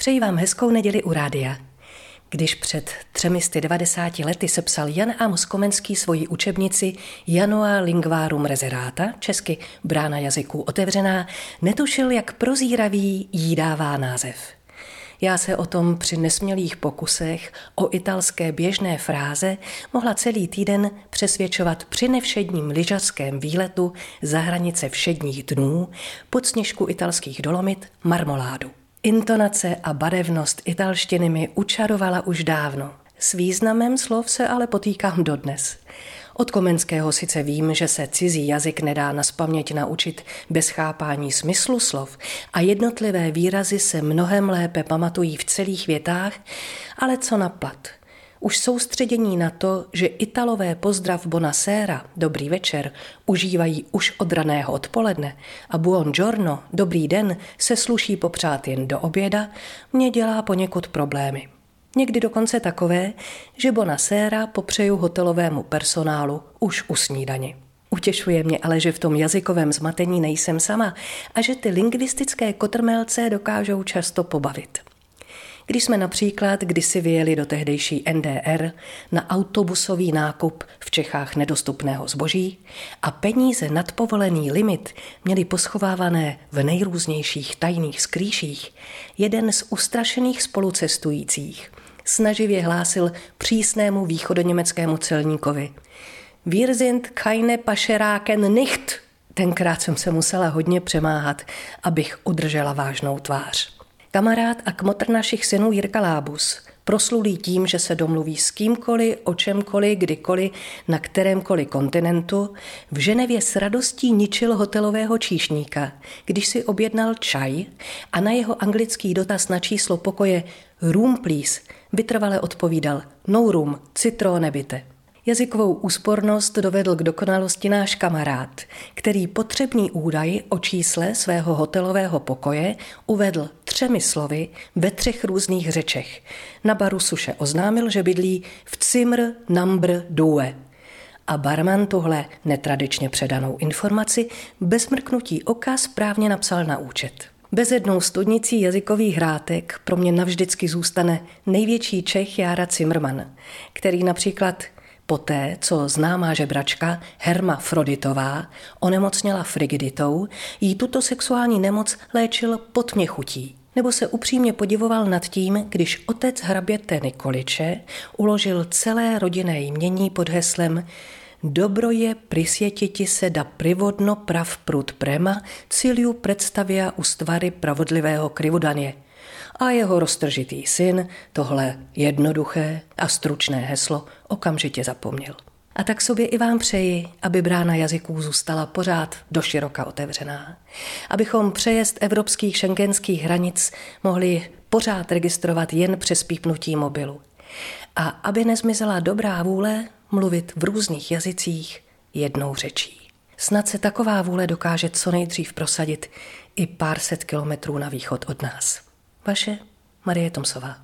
Přeji vám hezkou neděli u rádia. Když před 390 lety sepsal Jan Amos Komenský svoji učebnici Janua Lingvarum Reserata, česky brána jazyků otevřená, netušil, jak prozíravý jí dává název. Já se o tom při nesmělých pokusech o italské běžné fráze mohla celý týden přesvědčovat při nevšedním lyžařském výletu za hranice všedních dnů pod sněžku italských dolomit marmoládu. Intonace a barevnost italštiny mi učarovala už dávno. S významem slov se ale potýkám dodnes. Od Komenského sice vím, že se cizí jazyk nedá na spaměť naučit bez chápání smyslu slov a jednotlivé výrazy se mnohem lépe pamatují v celých větách, ale co naplat – už soustředění na to, že Italové pozdrav Bonasera, dobrý večer, užívají už od raného odpoledne a buongiorno, dobrý den, se sluší popřát jen do oběda, mě dělá poněkud problémy. Někdy dokonce takové, že Bonasera popřeju hotelovému personálu už u snídani. Utěšuje mě ale, že v tom jazykovém zmatení nejsem sama a že ty lingvistické kotrmelce dokážou často pobavit. Když jsme například kdysi vyjeli do tehdejší NDR na autobusový nákup v Čechách nedostupného zboží a peníze nad povolený limit měli poschovávané v nejrůznějších tajných skrýších, jeden z ustrašených spolucestujících snaživě hlásil přísnému východoněmeckému celníkovi. Wir sind keine Pašeráken nicht. Tenkrát jsem se musela hodně přemáhat, abych udržela vážnou tvář. Kamarád a kmotr našich synů Jirka Lábus, proslulý tím, že se domluví s kýmkoliv, o čemkoliv, kdykoliv, na kterémkoliv kontinentu, v Ženevě s radostí ničil hotelového číšníka, když si objednal čaj a na jeho anglický dotaz na číslo pokoje room please vytrvale odpovídal no room, citro nebite. Jazykovou úspornost dovedl k dokonalosti náš kamarád, který potřebný údaj o čísle svého hotelového pokoje uvedl třemi slovy ve třech různých řečech. Na baru suše oznámil, že bydlí v Cimr Number Due. A barman tuhle netradičně předanou informaci bez mrknutí oka správně napsal na účet. Bez jednou studnicí jazykových hrátek pro mě navždycky zůstane největší Čech Jára Cimrman, který například Poté, co známá žebračka Herma Froditová onemocněla frigiditou, jí tuto sexuální nemoc léčil podměchutí. Nebo se upřímně podivoval nad tím, když otec hraběte Nikoliče uložil celé rodinné jmění pod heslem Dobro je prisjetiti se da privodno prav prut prema, cíliu představia u stvary pravodlivého krivodaně – a jeho roztržitý syn tohle jednoduché a stručné heslo okamžitě zapomněl. A tak sobě i vám přeji, aby brána jazyků zůstala pořád do široka otevřená. Abychom přejezd evropských šengenských hranic mohli pořád registrovat jen přes pípnutí mobilu. A aby nezmizela dobrá vůle mluvit v různých jazycích jednou řečí. Snad se taková vůle dokáže co nejdřív prosadit i pár set kilometrů na východ od nás. Vaše Marie Tomsová.